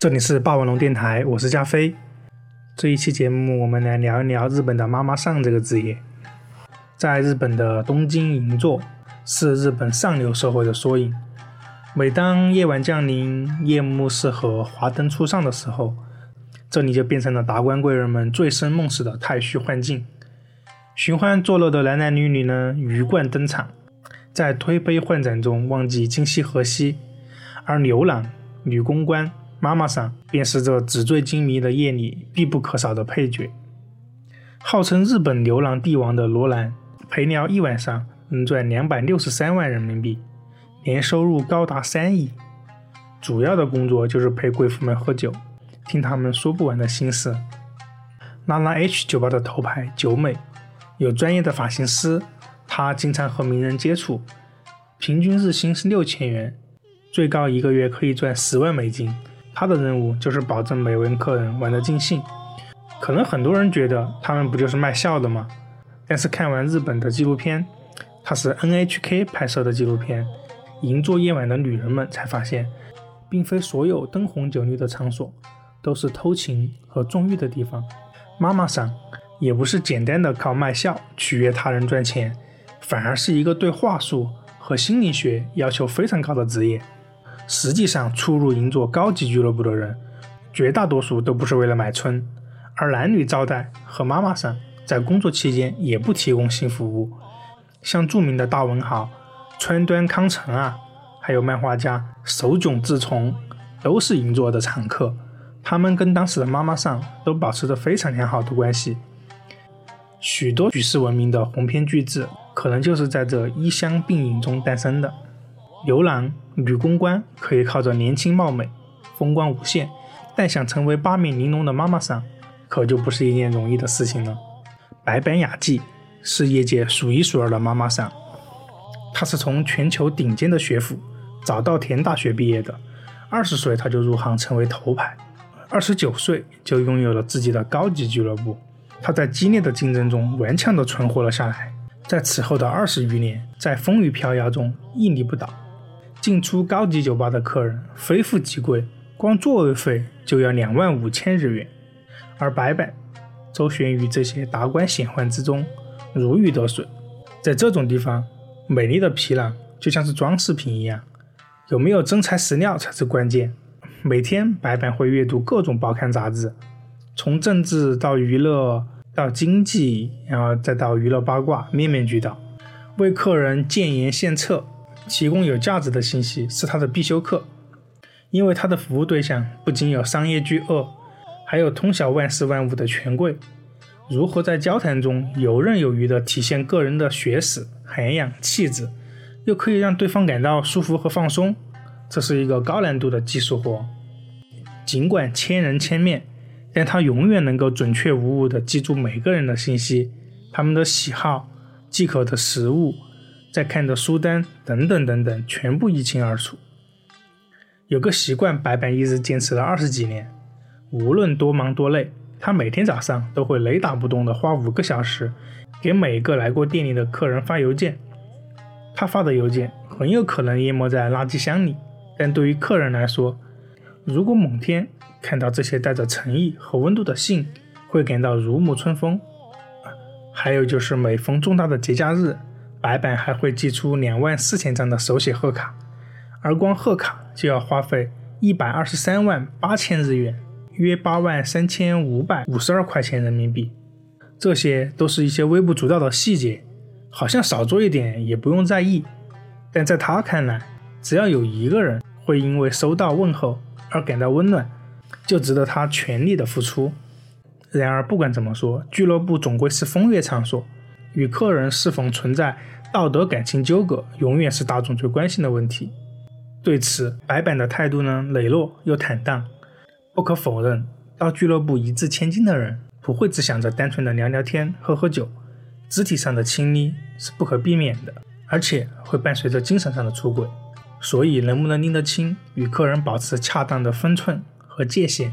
这里是霸王龙电台，我是加菲。这一期节目，我们来聊一聊日本的妈妈桑这个职业。在日本的东京银座，是日本上流社会的缩影。每当夜晚降临，夜幕适合华灯初上的时候，这里就变成了达官贵人们醉生梦死的太虚幻境。寻欢作乐的男男女女呢，鱼贯登场，在推杯换盏中忘记今夕何夕，而牛郎、女公关。妈妈桑便是这纸醉金迷的夜里必不可少的配角。号称日本牛郎帝王的罗兰，陪聊一晚上能赚两百六十三万人民币，年收入高达三亿。主要的工作就是陪贵妇们喝酒，听他们说不完的心事。拉拉 H 酒吧的头牌九美，有专业的发型师，她经常和名人接触，平均日薪是六千元，最高一个月可以赚十万美金。他的任务就是保证每位客人玩得尽兴。可能很多人觉得他们不就是卖笑的吗？但是看完日本的纪录片，它是 NHK 拍摄的纪录片《银座夜晚的女人们》，才发现，并非所有灯红酒绿的场所都是偷情和纵欲的地方。妈妈桑也不是简单的靠卖笑取悦他人赚钱，反而是一个对话术和心理学要求非常高的职业。实际上，出入银座高级俱乐部的人，绝大多数都不是为了买春，而男女招待和妈妈桑在工作期间也不提供性服务。像著名的大文豪川端康成啊，还有漫画家手冢治虫，都是银座的常客。他们跟当时的妈妈桑都保持着非常良好的关系。许多举世闻名的鸿篇巨制，可能就是在这衣香鬓影中诞生的。牛郎、女公关可以靠着年轻貌美、风光无限，但想成为八面玲珑的妈妈桑，可就不是一件容易的事情了。白板雅纪是业界数一数二的妈妈桑，她是从全球顶尖的学府早稻田大学毕业的，二十岁她就入行成为头牌，二十九岁就拥有了自己的高级俱乐部。她在激烈的竞争中顽强地存活了下来，在此后的二十余年，在风雨飘摇中屹立不倒。进出高级酒吧的客人非富即贵，光座位费就要两万五千日元。而白板周旋于这些达官显宦之中，如鱼得水。在这种地方，美丽的皮囊就像是装饰品一样，有没有真材实料才是关键。每天白板会阅读各种报刊杂志，从政治到娱乐到经济，然后再到娱乐八卦，面面俱到，为客人建言献策。提供有价值的信息是他的必修课，因为他的服务对象不仅有商业巨鳄，还有通晓万事万物的权贵。如何在交谈中游刃有余地体现个人的学识、涵养、气质，又可以让对方感到舒服和放松，这是一个高难度的技术活。尽管千人千面，但他永远能够准确无误地记住每个人的信息，他们的喜好、忌口的食物。在看的书单等等等等，全部一清二楚。有个习惯，白板一直坚持了二十几年。无论多忙多累，他每天早上都会雷打不动地花五个小时，给每个来过店里的客人发邮件。他发的邮件很有可能淹没在垃圾箱里，但对于客人来说，如果某天看到这些带着诚意和温度的信，会感到如沐春风。还有就是每逢重大的节假日。白板还会寄出两万四千张的手写贺卡，而光贺卡就要花费一百二十三万八千日元，约八万三千五百五十二块钱人民币。这些都是一些微不足道的细节，好像少做一点也不用在意，但在他看来，只要有一个人会因为收到问候而感到温暖，就值得他全力的付出。然而，不管怎么说，俱乐部总归是风月场所。与客人是否存在道德感情纠葛，永远是大众最关心的问题。对此，白板的态度呢，磊落又坦荡。不可否认，到俱乐部一掷千金的人，不会只想着单纯的聊聊天、喝喝酒，肢体上的亲昵是不可避免的，而且会伴随着精神上的出轨。所以，能不能拎得清，与客人保持恰当的分寸和界限，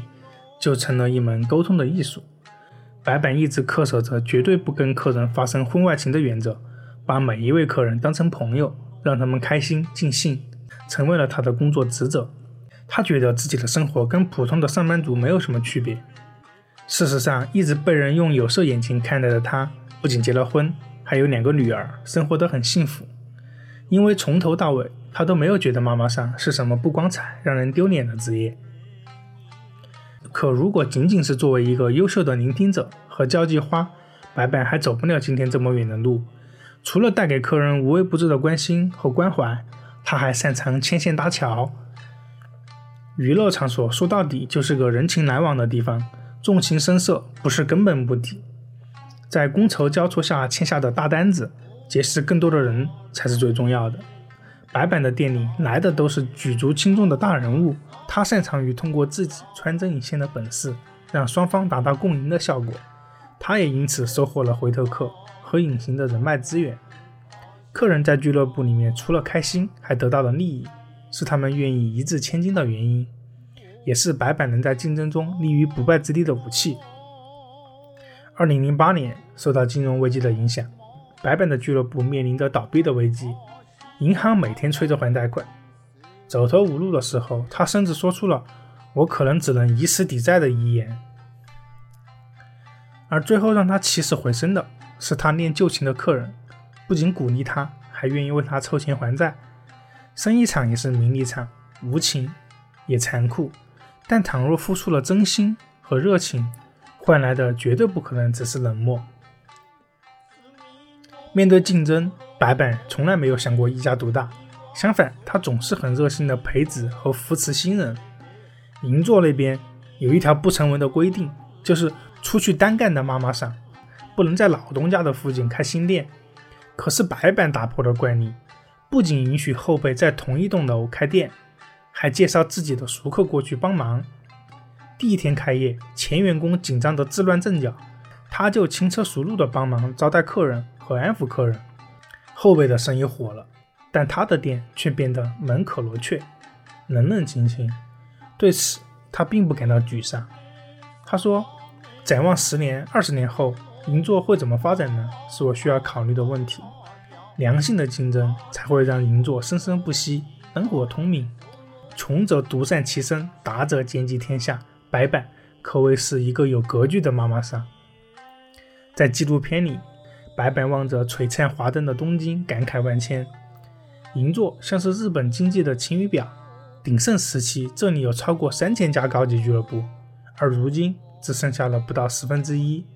就成了一门沟通的艺术。白板一直恪守着绝对不跟客人发生婚外情的原则，把每一位客人当成朋友，让他们开心尽兴，成为了他的工作职责。他觉得自己的生活跟普通的上班族没有什么区别。事实上，一直被人用有色眼镜看待的他，不仅结了婚，还有两个女儿，生活得很幸福。因为从头到尾，他都没有觉得妈妈桑是什么不光彩、让人丢脸的职业。可如果仅仅是作为一个优秀的聆听者和交际花，白白还走不了今天这么远的路。除了带给客人无微不至的关心和关怀，他还擅长牵线搭桥。娱乐场所说到底就是个人情来往的地方，重情深色不是根本目的，在觥筹交错下签下的大单子，结识更多的人才是最重要的。白板的店里来的都是举足轻重的大人物，他擅长于通过自己穿针引线的本事，让双方达到共赢的效果。他也因此收获了回头客和隐形的人脉资源。客人在俱乐部里面除了开心，还得到了利益。是他们愿意一掷千金的原因，也是白板能在竞争中立于不败之地的武器。二零零八年，受到金融危机的影响，白板的俱乐部面临着倒闭的危机，银行每天催着还贷款，走投无路的时候，他甚至说出了“我可能只能以死抵债”的遗言。而最后让他起死回生的是他念旧情的客人，不仅鼓励他，还愿意为他凑钱还债。生意场也是名利场，无情也残酷，但倘若付出了真心和热情，换来的绝对不可能只是冷漠。面对竞争，白板从来没有想过一家独大，相反，他总是很热心的培植和扶持新人。银座那边有一条不成文的规定，就是出去单干的妈妈桑不能在老东家的附近开新店。可是白板打破了惯例。不仅允许后辈在同一栋楼开店，还介绍自己的熟客过去帮忙。第一天开业，前员工紧张得自乱阵脚，他就轻车熟路地帮忙招待客人和安抚客人。后辈的生意火了，但他的店却变得门可罗雀，冷冷清清。对此，他并不感到沮丧。他说：“展望十年、二十年后，银座会怎么发展呢？是我需要考虑的问题。”良性的竞争才会让银座生生不息、灯火通明。穷则独善其身，达则兼济天下。白板可谓是一个有格局的妈妈桑。在纪录片里，白板望着璀璨华灯的东京，感慨万千。银座像是日本经济的晴雨表，鼎盛时期这里有超过三千家高级俱乐部，而如今只剩下了不到十分之一。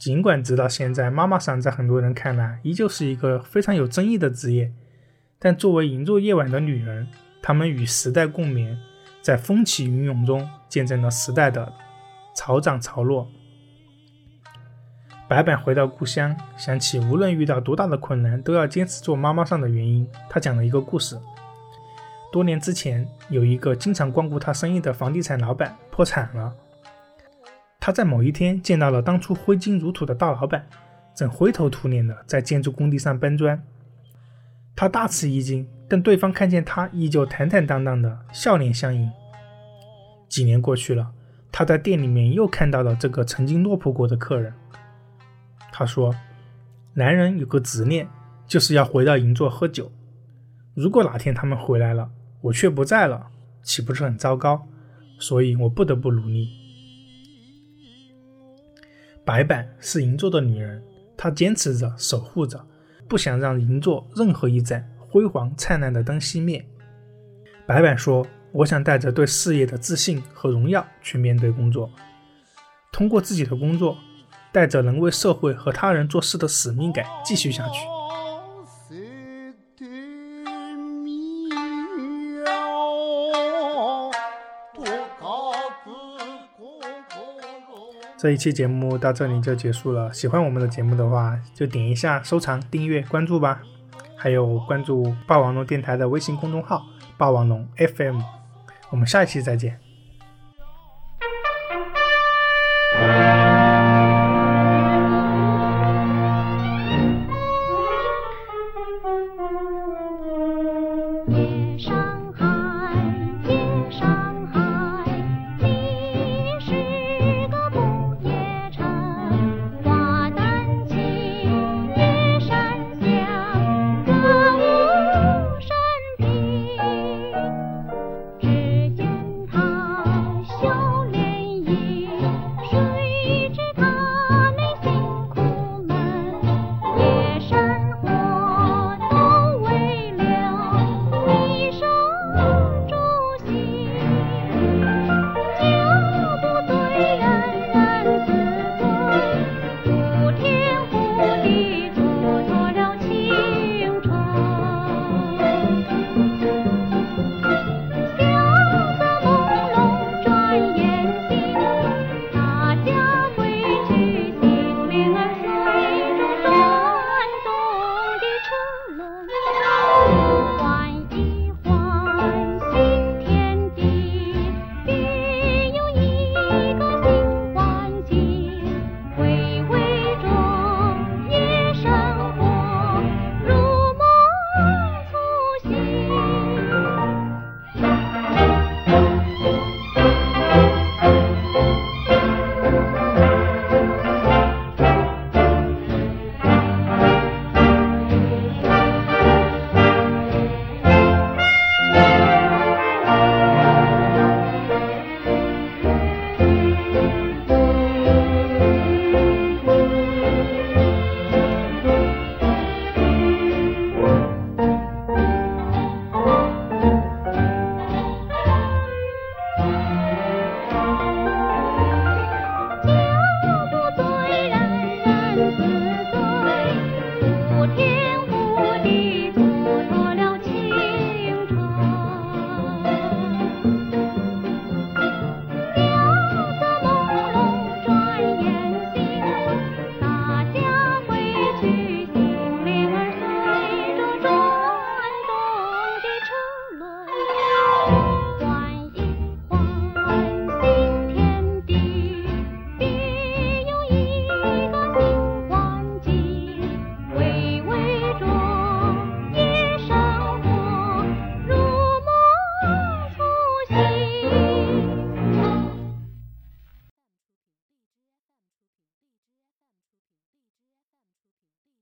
尽管直到现在，妈妈桑在很多人看来依旧是一个非常有争议的职业，但作为银座夜晚的女人，她们与时代共眠，在风起云涌中见证了时代的潮涨潮落。白板回到故乡，想起无论遇到多大的困难，都要坚持做妈妈上的原因。他讲了一个故事：多年之前，有一个经常光顾他生意的房地产老板破产了。他在某一天见到了当初挥金如土的大老板，正灰头土脸的在建筑工地上搬砖。他大吃一惊，但对方看见他依旧坦坦荡荡的，笑脸相迎。几年过去了，他在店里面又看到了这个曾经落魄过的客人。他说：“男人有个执念，就是要回到银座喝酒。如果哪天他们回来了，我却不在了，岂不是很糟糕？所以我不得不努力。”白板是银座的女人，她坚持着，守护着，不想让银座任何一盏辉煌灿烂的灯熄灭。白板说：“我想带着对事业的自信和荣耀去面对工作，通过自己的工作，带着能为社会和他人做事的使命感继续下去。”这一期节目到这里就结束了。喜欢我们的节目的话，就点一下收藏、订阅、关注吧。还有关注霸王龙电台的微信公众号“霸王龙 FM”。我们下一期再见。